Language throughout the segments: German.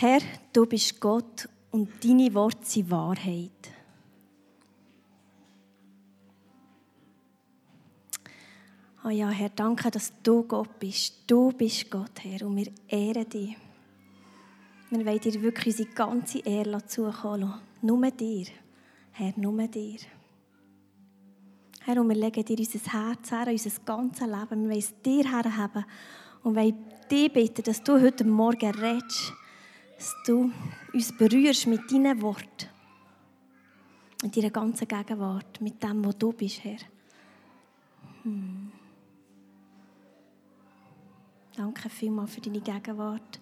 Herr, du bist Gott und deine Worte sind Wahrheit. Oh ja, Herr, danke, dass du Gott bist. Du bist Gott, Herr, und wir ehren dich. Wir wollen dir wirklich unsere ganze Ehre zukommen lassen. Nur dir, Herr, nur dir. Herr, und wir legen dir unser Herz her, unser ganzes Leben. Wir wollen es dir herhaben und wollen dich bitten, dass du heute Morgen redest, dass du uns berührst mit deinen Worten, mit deiner ganzen Gegenwart, mit dem, wo du bist, Herr. Hm. Danke vielmals für deine Gegenwart.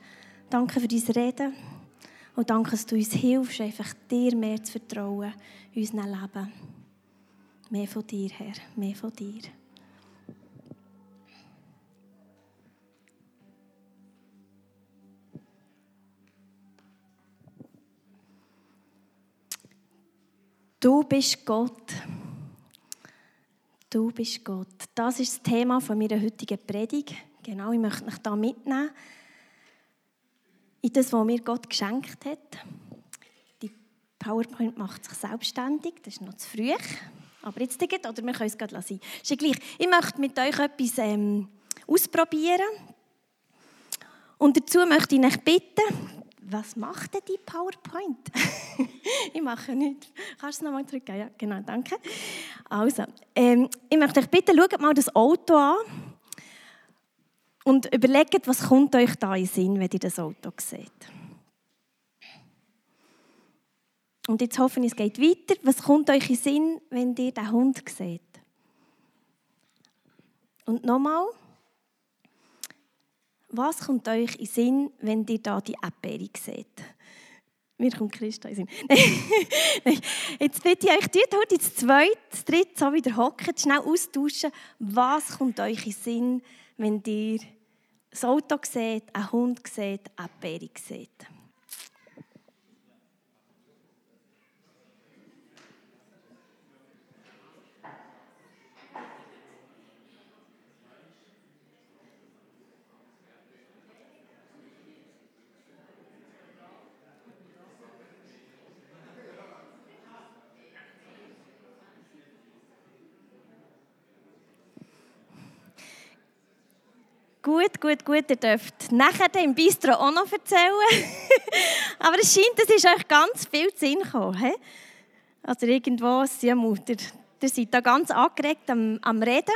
Danke für dein Reden. Und danke, dass du uns hilfst, einfach dir mehr zu vertrauen in unserem Leben. Mehr von dir, Herr, mehr von dir. Du bist Gott. Du bist Gott. Das ist das Thema von meiner heutigen Predigt. Genau, ich möchte mich da mitnehmen in das, was mir Gott geschenkt hat. Die PowerPoint macht sich selbstständig, das ist noch zu früh. Aber jetzt geht oder wir können es gerade lassen. Ist ja gleich. Ich möchte mit euch etwas ähm, ausprobieren. Und dazu möchte ich euch bitten, was macht denn die PowerPoint? ich mache nichts. Kannst du es nochmal drücken? Ja, genau, danke. Also, ähm, ich möchte euch bitten, schaut mal das Auto an und überlegt, was kommt euch da in Sinn, wenn ihr das Auto seht. Und jetzt hoffe ich, es geht weiter. Was kommt euch in Sinn, wenn ihr den Hund seht? Und nochmal. Was kommt euch in Sinn, wenn ihr da die Erdbeere seht? Mir kommt Christa in Sinn. Jetzt bitte ich euch, tut heute das zweite, das dritte, so wieder hocken, schnell austauschen. Was kommt euch in Sinn, wenn ihr das Auto seht, einen Hund seht, eine Erdbeere seht? Gut, gut, gut. Ihr dürft nachher im Bistro auch noch erzählen. Aber es scheint, es ist euch ganz viel zu Sinn gekommen. He? Also irgendwo, ja, Mutter, ihr seid da ganz angeregt am, am Reden.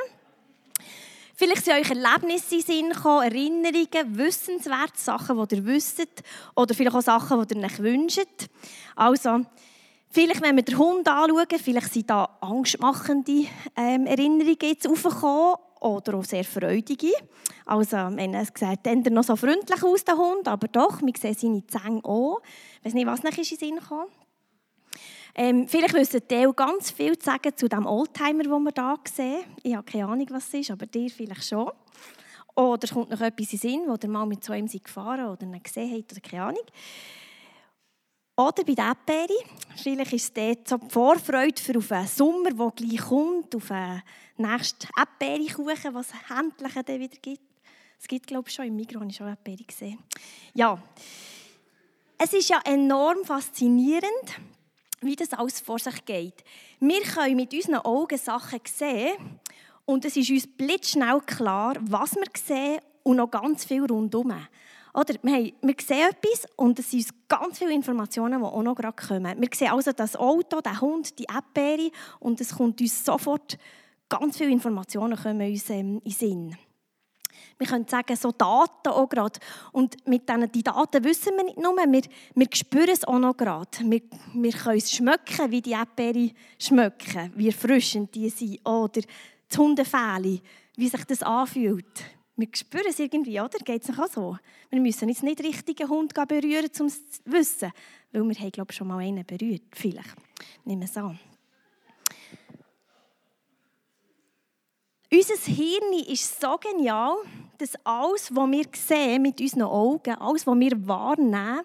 Vielleicht sind euch Erlebnisse in Sinn gekommen, Erinnerungen, wissenswerte Sachen, die ihr wisst. Oder vielleicht auch Sachen, die ihr euch wünscht. Also, vielleicht, wenn wir den Hund anschauen, vielleicht sind da angstmachende ähm, Erinnerungen jetzt aufgekommen oder auch sehr freudige. Also, wenn er gesagt hat, noch so freundlich aus, der Hund, aber doch, wir sehen seine Zähne auch. Ich weiß nicht, was noch in den Sinn kam. Ähm, vielleicht wissen die ganz viel zu sagen zu dem Oldtimer, den wir hier sehen. Ich habe keine Ahnung, was es ist, aber dir vielleicht schon. Oder kommt noch etwas in den Sinn, wo ihr mal mit so einem gefahren oder ihn gesehen habt, oder keine Ahnung. Oder bei der Erdbeere, vielleicht ist es dort so die Vorfreude für auf einen Sommer, der gleich kommt, auf einen nächsten Erdbeerkuchen, was es endlich wieder gibt. Es gibt, glaube ich, schon im Migros, ich schon Erdbeere gesehen. Ja, es ist ja enorm faszinierend, wie das alles vor sich geht. Wir können mit unseren Augen Sachen sehen und es ist uns blitzschnell klar, was wir sehen und noch ganz viel rundherum. Oder, wir, haben, wir sehen etwas und es sind ganz viele Informationen, die auch noch gerade kommen. Wir sehen also das Auto, den Hund, die Erdbeere und es kommt uns sofort, ganz viele Informationen kommen uns ähm, in den Sinn. Wir können sagen, so Daten auch gerade. Und mit diesen die Daten wissen wir nicht nur, wir, wir spüren es auch noch gerade. Wir, wir können es schmecken, wie die Erdbeere schmecken, wie erfrischend die sind. Oder das Hundefähli, wie sich das anfühlt. Wir spüren es irgendwie, oder? Geht es auch so? Wir müssen jetzt nicht richtigen Hund berühren, um es zu wissen. Weil wir haben, glaube ich, schon mal einen berührt. Vielleicht. Nehmen wir es an. Unser Hirn ist so genial, dass alles, was wir sehen mit unseren Augen, alles, was wir wahrnehmen,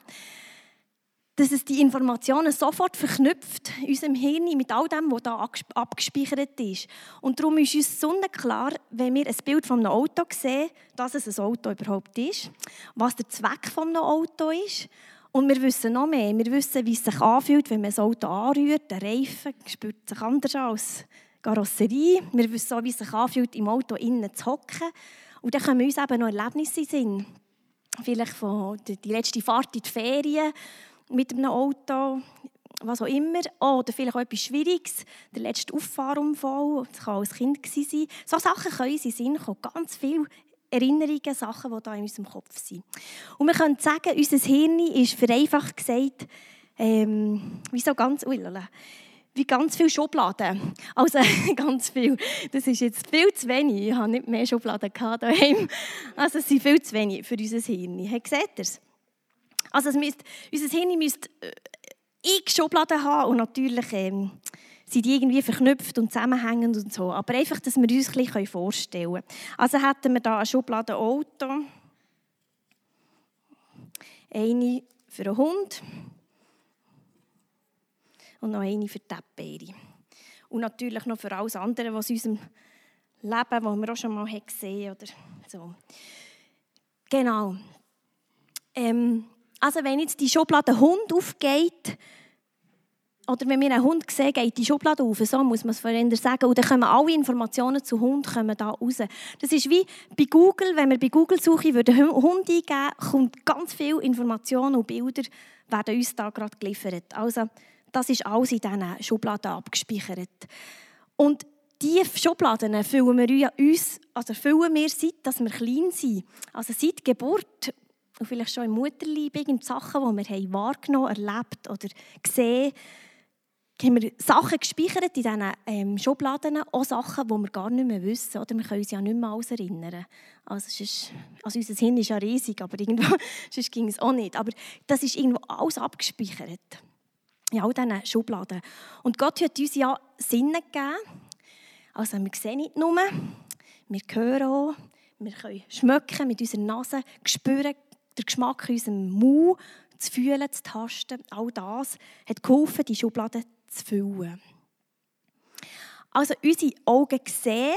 dass es die Informationen sofort verknüpft in unserem Hirn mit all dem, was da abgespeichert ist. Und darum ist uns sonnenklar, wenn wir ein Bild von einem Auto sehen, dass es ein Auto überhaupt ist, was der Zweck von einem Auto ist Und wir wissen noch mehr. Wir wissen, wie es sich anfühlt, wenn man das Auto anrührt. Der Reifen spürt sich anders als Karosserie. Wir wissen auch, wie es sich anfühlt, im Auto innen zu hocken. Und dann kommen uns eben noch Erlebnisse in Vielleicht von der letzte Fahrt in die Ferien mit einem Auto, was auch immer. Oder vielleicht auch etwas Schwieriges, der letzte Auffahrunfall, das kann als Kind sein. So Sachen können in Sinn kommen. Ganz viele Erinnerungen, Sachen, die da in unserem Kopf sind. Und wir können sagen, unser Hirn ist vereinfacht gesagt, ähm, wie so ganz, ui, wie ganz viele Schubladen. Also ganz viel. Das ist jetzt viel zu wenig. Ich habe nicht mehr Schubladen daheim. Also es sind viel zu wenig für unser Hirn. Hey, seht ihr es? Also es müsst, unser Hirn müsste äh, x Schubladen haben und natürlich ähm, sind die irgendwie verknüpft und zusammenhängend und so. Aber einfach, dass wir uns ein vorstellen können. Also hätten wir da eine Schublade Auto, eine für einen Hund, und noch eine für die Erdbeere. Und natürlich noch für alles andere, was in unserem Leben, was wir auch schon mal gesehen haben. Oder so. Genau. Ähm, also wenn jetzt die Schublade Hund aufgeht, oder wenn wir einen Hund sehen, geht die Schublade auf, so muss man es vorhin sagen, und dann kommen alle Informationen zu Hund kommen da raus. Das ist wie bei Google, wenn wir bei Google suchen, würden Hund eingeben, kommt ganz viele Informationen und Bilder werden uns da gerade geliefert. Also das ist alles in diesen Schubladen abgespeichert. Und diese Schubladen füllen wir uns, also füllen wir seit, dass wir klein sind. Also seit Geburt und vielleicht schon im Mutterleib, irgendwelche Sachen, die wir haben wahrgenommen, erlebt oder gesehen haben wir Sachen gespeichert in diesen ähm, Schubladen, auch Sachen, die wir gar nicht mehr wissen. Oder wir können uns ja nicht mehr alles erinnern. Also, ist, also unser Hirn ist ja riesig, aber irgendwo, sonst ging es auch nicht. Aber das ist irgendwo alles abgespeichert in all diesen Schubladen. Und Gott hat uns ja Sinne gegeben. Also wir sehen nicht nur, wir hören auch, wir können schmecken mit unserer Nase, spüren den Geschmack in unserem Mund, zu fühlen, zu tasten. All das hat geholfen, die Schubladen zu füllen. Also unsere Augen sehen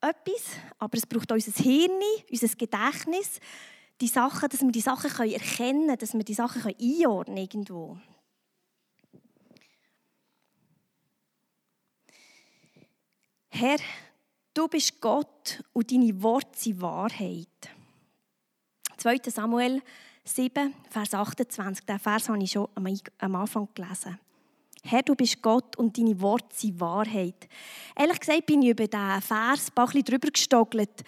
etwas, aber es braucht auch unser Hirn, unser Gedächtnis, die Sachen, dass wir die Sachen erkennen können, dass wir die Sachen einordnen können irgendwo. Herr, du bist Gott und deine Worte sind Wahrheit. 2. Samuel 7, Vers 28. Den Vers habe ich schon am Anfang gelesen. Herr, du bist Gott und deine Worte sind Wahrheit. Ehrlich gesagt bin ich über diesen Vers ein bisschen drüber gestockelt.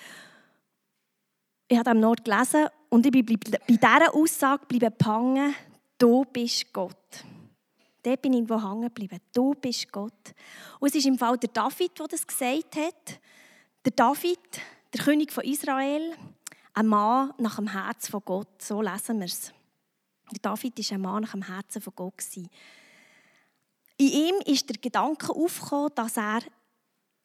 Ich habe am Nord gelesen und ich bin bei dieser Aussage geblieben du bist Gott. Dort bin ich irgendwo hängen geblieben. Du bist Gott. Und es ist im Fall der David, der das gesagt hat. Der David, der König von Israel, ein Mann nach dem Herzen von Gott. So lesen wir es. David war ein Mann nach dem Herzen von Gott. In ihm ist der Gedanke aufgekommen, dass er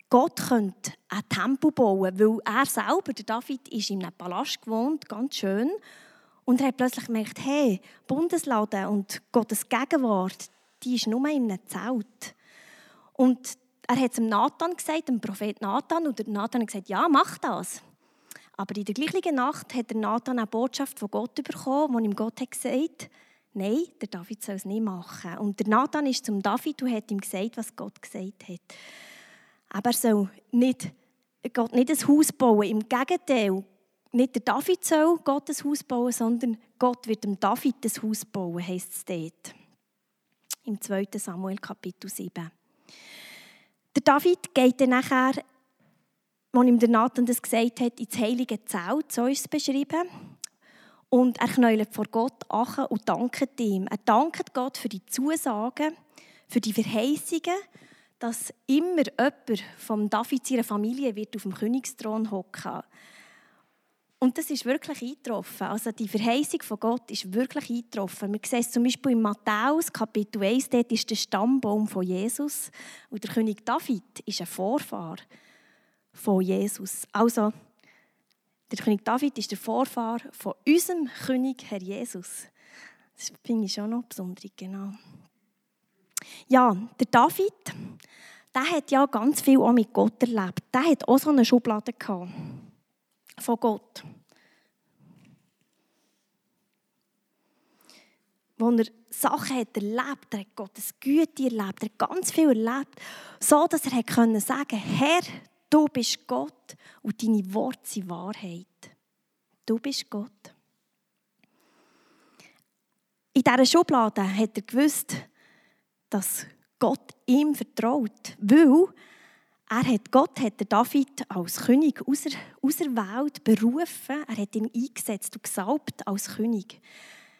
Gott könnte ein Tempel bauen weil er selber, der David, ist in einem Palast gewohnt, ganz schön. Und er hat plötzlich gemerkt, hey, Bundesladen und Gottes Gegenwart, die ist nur in einem Zelt. Und er hat es dem Nathan gesagt, dem Prophet Nathan, und der Nathan hat gesagt, ja, mach das. Aber in der gleichen Nacht hat der Nathan eine Botschaft von Gott bekommen, wo ihm Gott hat gesagt nein, der David soll es nicht machen. Und der Nathan ist zum David und hat ihm gesagt, was Gott gesagt hat. Aber er soll nicht, Gott nicht ein Haus bauen. Im Gegenteil, nicht der David soll Gott ein Haus bauen, sondern Gott wird dem David ein Haus bauen, heisst es dort im 2. Samuel Kapitel 7. Der David geht dann nachher, als ihm der Nathan das gesagt hat, ins heilige Zelt, so ist es beschrieben. Und er knäulet vor Gott an und dankt ihm. Er dankt Gott für die Zusagen, für die Verheißungen, dass immer jemand von David seiner Familie wird auf dem Königsthron hocken. Und das ist wirklich eingetroffen. Also die Verheißung von Gott ist wirklich eingetroffen. Wir sehen es zum Beispiel in Matthäus, Kapitel 1, dort ist der Stammbaum von Jesus. Und der König David ist ein Vorfahr von Jesus. Also, der König David ist der Vorfahr von unserem König, Herr Jesus. Das finde ich schon noch besonders, genau. Ja, der David, der hat ja ganz viel auch mit Gott erlebt. Der hat auch so eine Schublade gehabt von Gott. wo er Sachen hat erlebt, er hat Gottes Güte erlebt, er hat ganz viel erlebt, so dass er können sagen, Herr, du bist Gott und deine Worte sind Wahrheit. Du bist Gott. In dieser Schublade hat er gewusst, dass Gott ihm vertraut, weil er hat, Gott hat David als König auserwählt, berufen, er hat ihn eingesetzt und gesalbt als König.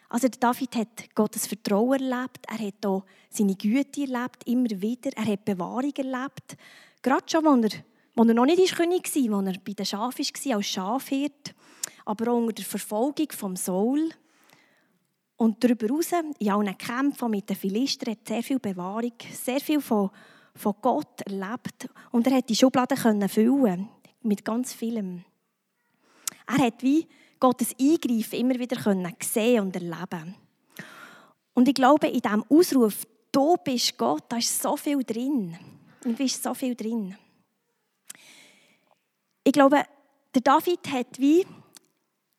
Also David hat Gottes Vertrauen erlebt, er hat auch seine Güte erlebt, immer wieder, er hat Bewahrung erlebt. Gerade schon, als er, als er noch nicht König war, als er bei den Schafen war, als Schafhirt, aber auch unter der Verfolgung vom Saul. Und darüber hinaus, in allen Kämpfen mit den Philistern, hat sehr viel Bewahrung, sehr viel von, von Gott erlebt. Und er hat die Schublade füllen mit ganz vielem. Er hat wie Gottes Eingreifen immer wieder sehen und erleben Und ich glaube, in diesem Ausruf, du bist Gott, da ist so viel drin. Und da ist so viel drin. Ich glaube, der David hat wie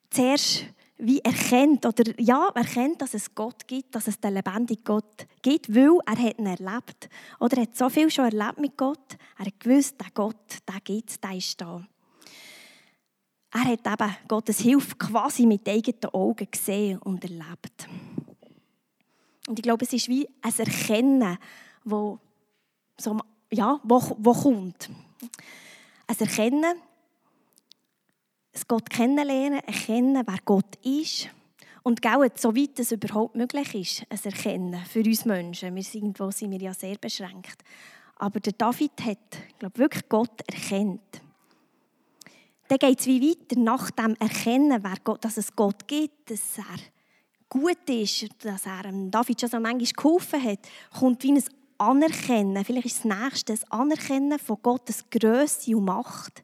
zuerst wie erkennt oder ja, erkennt, dass es Gott gibt, dass es den lebendigen Gott gibt, weil er hat ihn erlebt. Oder er hat so viel schon erlebt mit Gott. Er hat gewusst, der Gott, gibt es, der ist da. Er hat eben Gottes Hilfe quasi mit eigenen Augen gesehen und erlebt. Und ich glaube, es ist wie ein Erkennen, wo, so, ja, wo, wo kommt. Ein Erkennen, es Gott kennenlernen, erkennen, wer Gott ist. Und genau, soweit es überhaupt möglich ist, ein Erkennen für uns Menschen. Wir sind, irgendwo sind wir ja sehr beschränkt. Aber der David hat, glaube wirklich Gott erkennt. Dann geht es wie weiter nach dem Erkennen, wer Gott, dass es Gott gibt, dass er gut ist, dass er David schon so manchmal geholfen hat, kommt wie ein Anerkennen, vielleicht ist das Nächste, ein Anerkennen von Gottes Größe und Macht.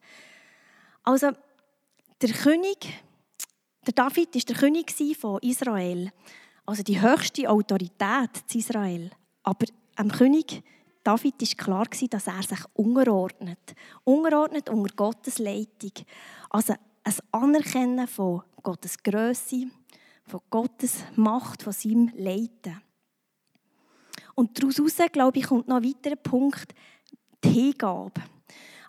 Also, der König, der David ist der König von Israel, also die höchste Autorität in Israel. Aber am König David ist klar dass er sich unterordnet, unterordnet unter Gottes Leitung. Also ein Anerkennen von Gottes Größe, von Gottes Macht, von seinem Leiten. Und daraus glaube ich, kommt noch ein weiterer Punkt, die Hingabe.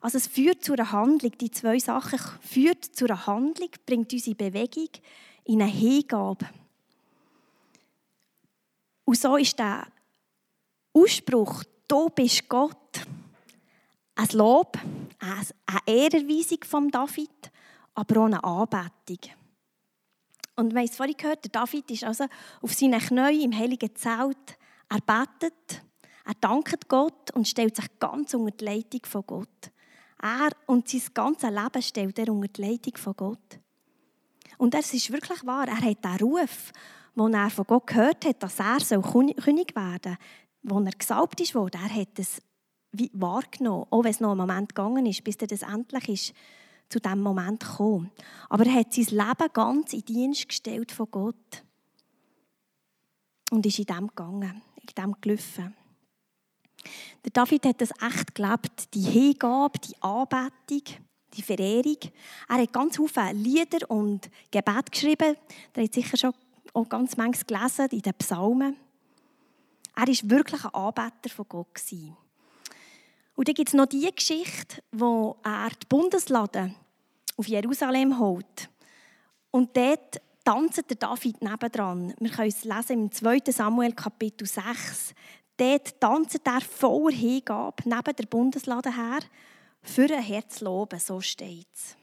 Also es führt zu einer Handlung. Die zwei Sachen führt zu einer Handlung, bringt unsere Bewegung in eine Hingabe. Und so ist der Ausspruch, du bist Gott, ein Lob, eine Ehrerweisung von David, aber auch eine Anbetung. Und wir haben es vorhin gehört, der David ist also auf seinen Knien im heiligen Zelt, er betet, er dankt Gott und stellt sich ganz unter die Leitung von Gott. Er und sein ganzes Leben stellt er unter die Leitung von Gott. Und es ist wirklich wahr, er hat den Ruf, den er von Gott gehört hat, dass er König werden soll, als er gesalbt ist worden, er hat es wahrgenommen, auch wenn es noch einen Moment gegangen ist, bis er das endlich ist, zu diesem Moment gekommen. Aber er hat sein Leben ganz in Dienst gestellt von Gott und ist in dem gegangen, in dem gelaufen. Der David hat das echt gelebt, die Hingabe, die Anbetung, die Verehrung. Er hat ganz viele Lieder und Gebet geschrieben. Der hat sicher schon auch ganz manches gelesen in den Psalmen. Er war wirklich ein Anbeter von Gott. Und dann gibt es noch die Geschichte, wo er die Bundeslade auf Jerusalem holt. Und dort tanzt der David nebendran. Wir können es lesen im 2. Samuel Kapitel 6. Dort tanzt er voller Hingabe neben der Bundeslade her, für ein Herz loben, so steht es.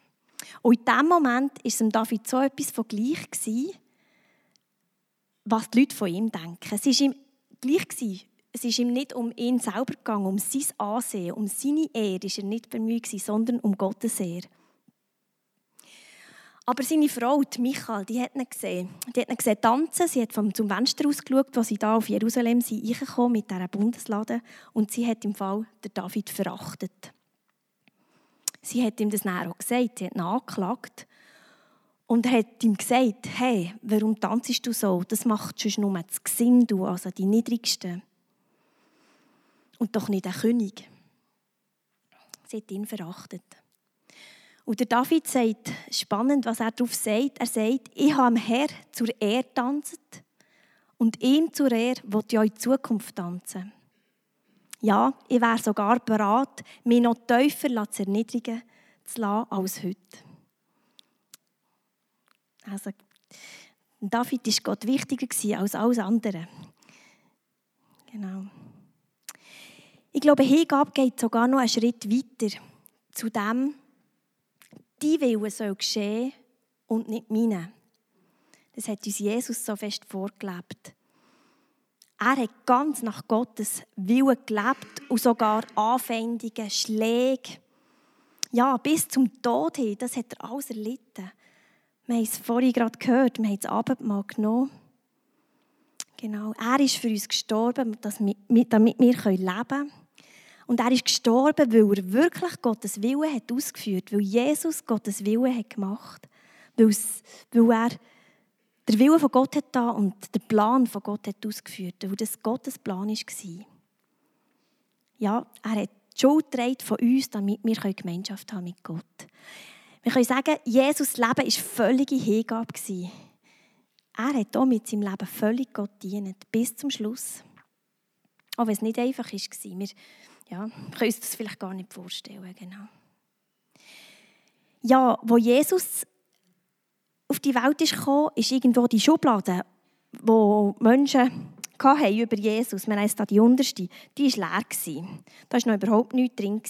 Und in diesem Moment war es David so etwas von gleich, gewesen, was die Leute von ihm denken. Es war ihm gleich. Gewesen. Es ist ihm nicht um ihn selber gegangen, um sein Ansehen, um seine Ehre war er nicht bemüht, sondern um Gottes Ehre. Aber seine Frau, die Michael, die hat ihn gesehen. Die hat ihn gesehen tanzen. Sie hat vom, zum Fenster aus geschaut, sie da auf Jerusalem sind, mit dieser Bundeslade. Und sie hat im Fall den David verachtet. Sie hat ihm das näher auch gesagt. Sie hat ihn angeklagt. Und er hat ihm gesagt, hey, warum tanzest du so? Das macht schon nur das Gesinn, du, also die Niedrigsten. Und doch nicht der König. Sie hat ihn verachtet. Und der David sagt, spannend, was er darauf sagt. Er sagt, ich habe am Herr zur Ehre tanzt Und ihm zur Ehre will ich euch Zukunft tanzen. Ja, ich wäre sogar bereit, mich noch tiefer zu erniedrigen zu lassen als heute. Also, David war Gott wichtiger als alles andere. Genau. Ich glaube, Hingabe geht sogar noch einen Schritt weiter zu dem, die Wille soll geschehen und nicht meine. Das hat uns Jesus so fest vorgelebt. Er hat ganz nach Gottes Willen gelebt und sogar Anfeindungen, Schläge, ja, bis zum Tod hin, das hat er alles erlitten. Wir haben es vorhin gerade gehört, wir haben das Abendmahl genommen. Genau, er ist für uns gestorben, damit wir leben können. Und er ist gestorben, weil er wirklich Gottes Willen hat ausgeführt, weil Jesus Gottes Willen hat gemacht, weil, er der Wille von Gott hat da und der Plan von Gott hat ausgeführt, weil das Gottes Plan war. Ja, er hat die Schuld von uns, damit wir Gemeinschaft haben mit Gott. Wir können sagen, Jesus' Leben war völlige Hingabe. Er hat auch mit seinem Leben völlig Gott gedient, bis zum Schluss. Auch wenn es nicht einfach war. Ja, können uns das vielleicht gar nicht vorstellen. Genau. Ja, wo Jesus auf die Welt ist gekommen, ist irgendwo die Schublade, wo Menschen hatten über Jesus, wir haben da die unterste, die war leer. Da war noch überhaupt nichts drin.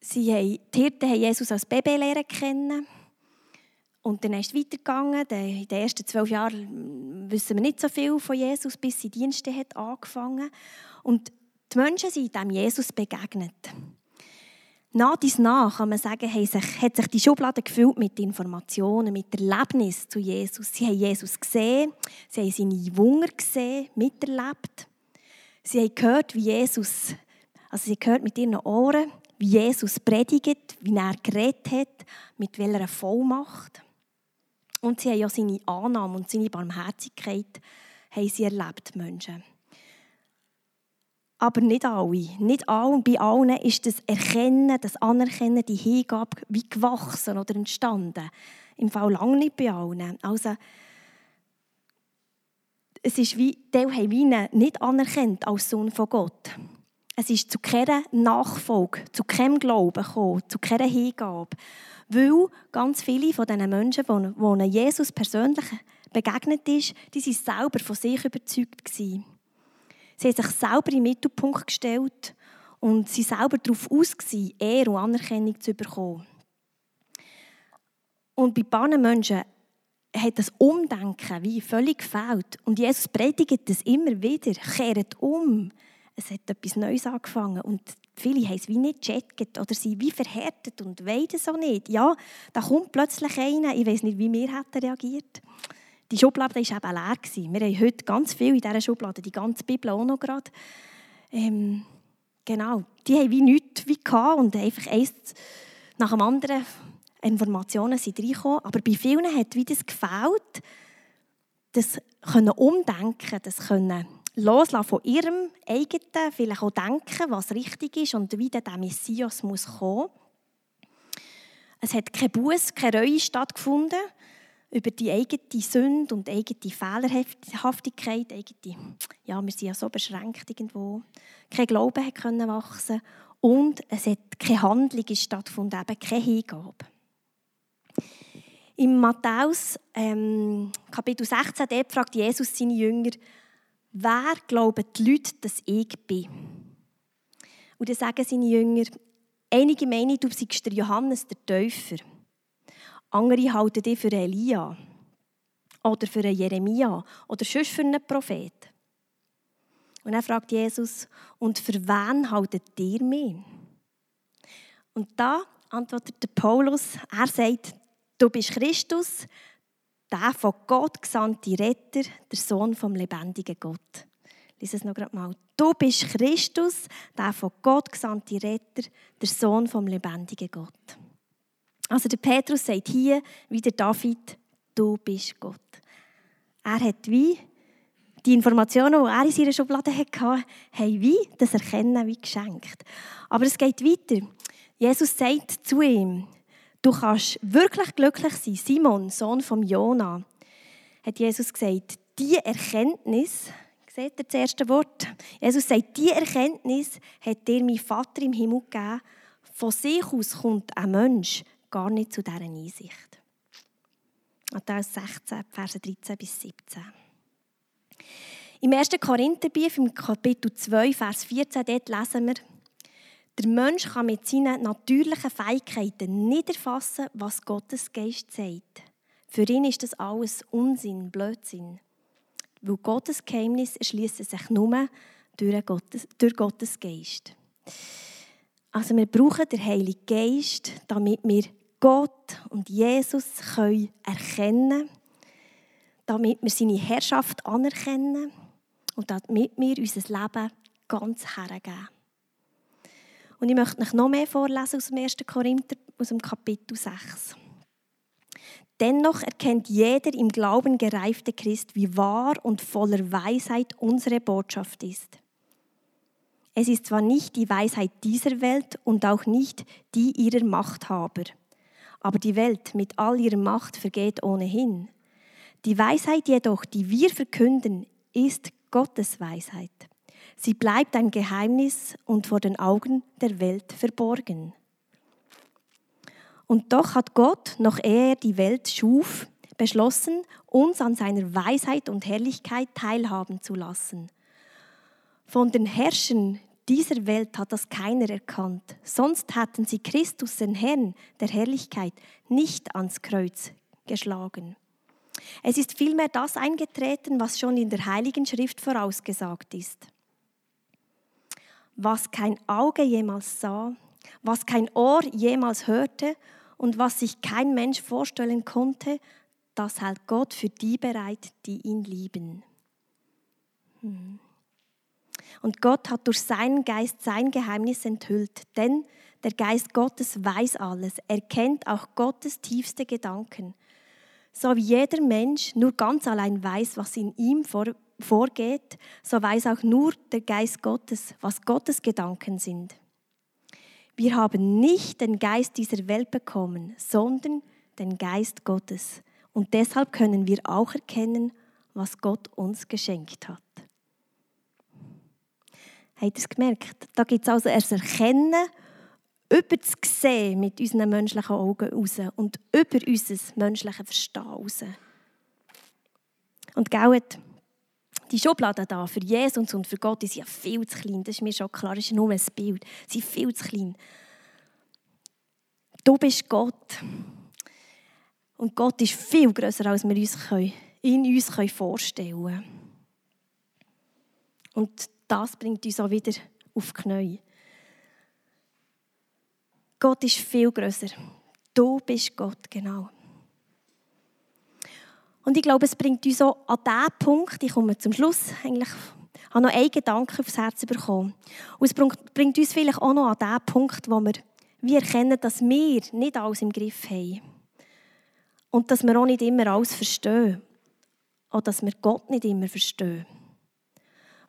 Sie haben, die Hirten haben Jesus als Baby lernen kennen. Und dann ist es weitergegangen. In den ersten zwölf Jahren wissen wir nicht so viel von Jesus, bis sein Dienst hat angefangen Und die Menschen sind dem Jesus begegnet. Nach dies nach kann man sagen, hat sich die Schublade gefüllt mit Informationen, mit Erlebnissen zu Jesus. Sie haben Jesus gesehen, sie haben seine Wunder gesehen, miterlebt. Sie haben gehört, wie Jesus, also sie gehört mit ihren Ohren, wie Jesus predigt, wie er geredet hat, mit welcher Vollmacht. Und sie haben ja seine Annahme und seine Barmherzigkeit haben sie erlebt, Menschen. Aber nicht alle. Nicht alle. Bei allen ist das Erkennen, das Anerkennen, die Hingabe wie gewachsen oder entstanden. Im Fall lange nicht bei allen. Also, es ist wie, die haben wie nicht anerkannt als Sohn von Gott. Es ist zu keiner Nachfolge, zu keinem Glauben gekommen, zu keiner Hingabe. Weil ganz viele von diesen Menschen, die Jesus persönlich begegnet ist, die waren selber von sich überzeugt. Gewesen. Sie haben sich selber in den Mittelpunkt gestellt und sie selber darauf aus, Ehre und Anerkennung zu bekommen. Und bei paar Menschen hat das Umdenken wie völlig gefällt. Und Jesus predigt das immer wieder, kehrt um. Es hat etwas Neues angefangen und viele haben es wie nicht gecheckt oder sind wie verhärtet und es auch nicht. Ja, da kommt plötzlich einer, ich weiß nicht, wie wir hätten reagiert die Schublade war eben leer. Wir haben heute ganz viel in dieser Schublade, die ganze Bibel auch noch gerade. Ähm, genau, die haben wie nichts wie gehabt und einfach eins nach dem anderen Informationen sind reingekommen. Aber bei vielen hat wie das gefällt, das können umdenken, das können loslassen von ihrem eigenen, vielleicht auch denken, was richtig ist und wie der Messias muss kommen. Es hat kein Buß, keine Reue stattgefunden über die eigene Sünde und eigene Fehlerhaftigkeit, eigene, ja, wir sind ja so beschränkt irgendwo, kein Glauben hat können wachsen und es hat keine Handlung stattgefunden, eben keine Hingabe. Im Matthäus ähm, Kapitel 16 dort fragt Jesus seine Jünger, wer glauben die Leute, dass ich bin? Und dann sagen seine Jünger, einige meinen, du seist der Johannes, der Täufer. Andere halten dich für Elia oder für einen Jeremia oder sonst für einen Prophet. Und dann fragt Jesus, und für wen haltet ihr mich? Und da antwortet Paulus, er sagt, du bist Christus, der von Gott gesandte Retter, der Sohn vom lebendigen Gott. Lies es noch gerade mal. Du bist Christus, der von Gott gesandte Retter, der Sohn vom lebendigen Gott. Also der Petrus sagt hier, wie der David, du bist Gott. Er hat wie die Informationen, die er in seiner Schublade hatte, haben wie das Erkennen wie geschenkt. Aber es geht weiter. Jesus sagt zu ihm, Du kannst wirklich glücklich sein. Simon, Sohn von Jona, hat Jesus gesagt, die Erkenntnis, seht ihr das erste Wort? Jesus sagt, die Erkenntnis hat dir mein Vater im Himmel gegeben. Von sich aus kommt ein Mensch gar nicht zu dieser Einsicht. Matthäus 16, Verse 13 bis 17. Im 1. Korintherbrief, im Kapitel 2, Vers 14, dort lesen wir, der Mensch kann mit seinen natürlichen Fähigkeiten nicht erfassen, was Gottes Geist sagt. Für ihn ist das alles Unsinn, Blödsinn. Weil Gottes Geheimnis erschließen sich nur durch Gottes, durch Gottes Geist. Also wir brauchen den Heiligen Geist, damit wir Gott und Jesus können erkennen damit wir seine Herrschaft anerkennen und damit wir unser Leben ganz hergeben. Und ich möchte noch mehr vorlesen aus dem 1. Korinther, aus dem Kapitel 6. Dennoch erkennt jeder im Glauben gereifte Christ, wie wahr und voller Weisheit unsere Botschaft ist. Es ist zwar nicht die Weisheit dieser Welt und auch nicht die ihrer Machthaber, aber die Welt mit all ihrer Macht vergeht ohnehin. Die Weisheit jedoch, die wir verkünden, ist Gottes Weisheit. Sie bleibt ein Geheimnis und vor den Augen der Welt verborgen. Und doch hat Gott, noch ehe er die Welt schuf, beschlossen, uns an seiner Weisheit und Herrlichkeit teilhaben zu lassen. Von den Herrschern dieser Welt hat das keiner erkannt, sonst hätten sie Christus, den Herrn der Herrlichkeit, nicht ans Kreuz geschlagen. Es ist vielmehr das eingetreten, was schon in der Heiligen Schrift vorausgesagt ist. Was kein Auge jemals sah, was kein Ohr jemals hörte und was sich kein Mensch vorstellen konnte, das hält Gott für die bereit, die ihn lieben. Hm. Und Gott hat durch seinen Geist sein Geheimnis enthüllt, denn der Geist Gottes weiß alles, er kennt auch Gottes tiefste Gedanken. So wie jeder Mensch nur ganz allein weiß, was in ihm vor, vorgeht, so weiß auch nur der Geist Gottes, was Gottes Gedanken sind. Wir haben nicht den Geist dieser Welt bekommen, sondern den Geist Gottes. Und deshalb können wir auch erkennen, was Gott uns geschenkt hat. Habt ihr es gemerkt? Da gibt es also ein Erkennen über das Sehen mit unseren menschlichen Augen raus und über unser menschliches Verstehen raus. Und gell, die Schubladen da für Jesus und für Gott die sind ja viel zu klein. Das ist mir schon klar, das ist nur ein Bild. Sie sind viel zu klein. Du bist Gott. Und Gott ist viel größer, als wir uns in uns vorstellen können. Und das bringt uns auch wieder auf die Knie. Gott ist viel größer. Du bist Gott, genau. Und ich glaube, es bringt uns auch an diesen Punkt, ich komme zum Schluss, eigentlich habe noch einen Gedanken aufs Herz bekommen. Und es bringt uns vielleicht auch noch an den Punkt, wo wir, wir erkennen, dass wir nicht alles im Griff haben. Und dass wir auch nicht immer alles verstehen. Oder dass wir Gott nicht immer verstehen.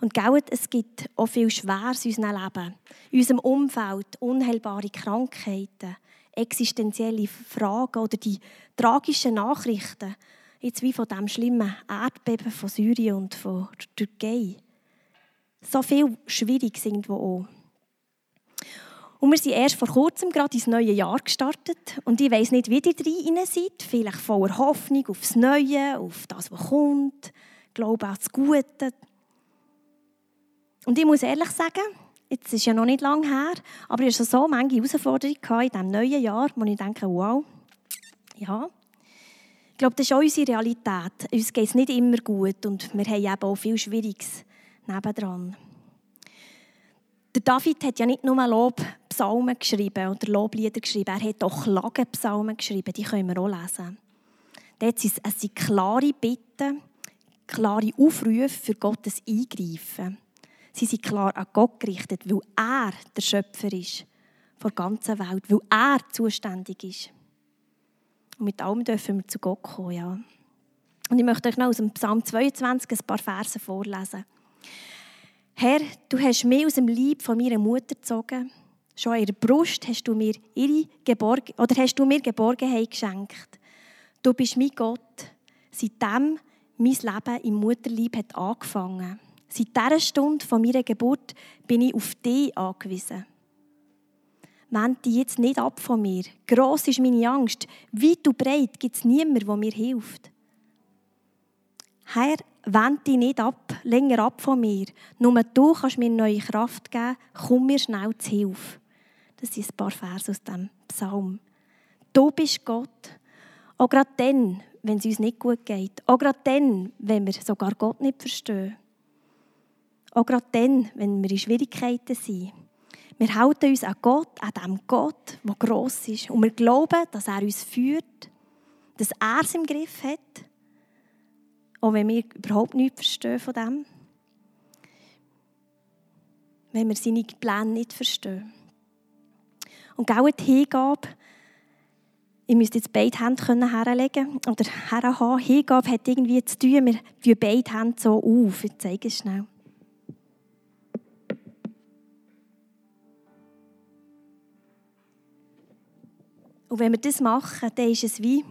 Und gell, es gibt auch viel Schweres in unserem Leben. In unserem Umfeld, unheilbare Krankheiten, existenzielle Fragen oder die tragischen Nachrichten, jetzt wie von dem schlimmen Erdbeben von Syrien und von der Türkei. So viel schwierig sind wo auch. Und wir sind erst vor kurzem gerade ins neue Jahr gestartet. Und ich weiß nicht, wie ihr drin seid. Vielleicht voller Hoffnung aufs Neue, auf das, was kommt. Glaube an das Gute. Und ich muss ehrlich sagen, jetzt ist ja noch nicht lange her, aber ich hatte so manche Herausforderungen in diesem neuen Jahr, wo ich denke, wow, ja, glaube, das ist auch unsere Realität. Uns geht es nicht immer gut und wir haben eben auch viel Schwieriges nebendran. Der David hat ja nicht nur Lobpsalmen geschrieben oder Loblieder geschrieben, er hat auch Klagenpsalmen geschrieben, die können wir auch lesen. Dort sind es klare Bitten, klare Aufrufe für Gottes Eingreifen. Sie sind klar an Gott gerichtet, weil er der Schöpfer ist der ganzen Welt, weil er zuständig ist. Und mit allem dürfen wir zu Gott kommen, ja. Und ich möchte euch noch aus dem Psalm 22 ein paar Verse vorlesen. Herr, du hast mich aus dem Leib von meiner Mutter gezogen. Schon in der Brust hast du mir ihre Geborg oder hast du mir Geborgenheit geschenkt. Du bist mein Gott, seitdem mein Leben im Mutterleib hat angefangen. Seit dieser Stunde von meiner Geburt bin ich auf dich angewiesen. Wend dich jetzt nicht ab von mir. Gross ist meine Angst. Weit und breit gibt es niemanden, der mir hilft. Herr, wend dich nicht ab, länger ab von mir. Nur du kannst mir neue Kraft geben. Komm mir schnell zu Hilfe. Das sind ein paar Verse aus dem Psalm. Du bist Gott. Auch gerade dann, wenn es uns nicht gut geht. Auch gerade dann, wenn wir sogar Gott nicht verstehen. Auch gerade dann, wenn wir in Schwierigkeiten sind. Wir halten uns an Gott, an dem Gott, der gross ist. Und wir glauben, dass er uns führt, dass er es im Griff hat. Auch wenn wir überhaupt nichts verstehen von dem. Wenn wir seine Pläne nicht verstehen. Und genau die Hingabe, ich müsste jetzt beide Hände herlegen oder herhaben. Hingabe hat irgendwie zu tun, wir führen beide Hände so auf. Ich zeige es schnell. Und wenn wir das machen, dann ist es wie,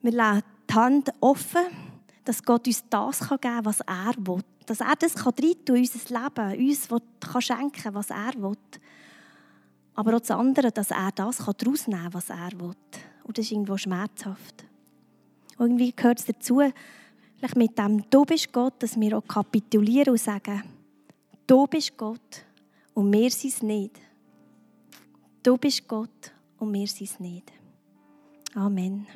wir lassen die Hand offen, dass Gott uns das geben kann, was er will. Dass er das rein in unser Leben, uns kann schenken kann, was er will. Aber auch das andere, dass er das daraus nehmen kann, was er will. Und das ist irgendwo schmerzhaft. Und irgendwie gehört es dazu, vielleicht mit dem «Du bist Gott», dass wir auch kapitulieren und sagen «Du bist Gott und wir sind es nicht». Du bist Gott und wir sind es nicht. Amen.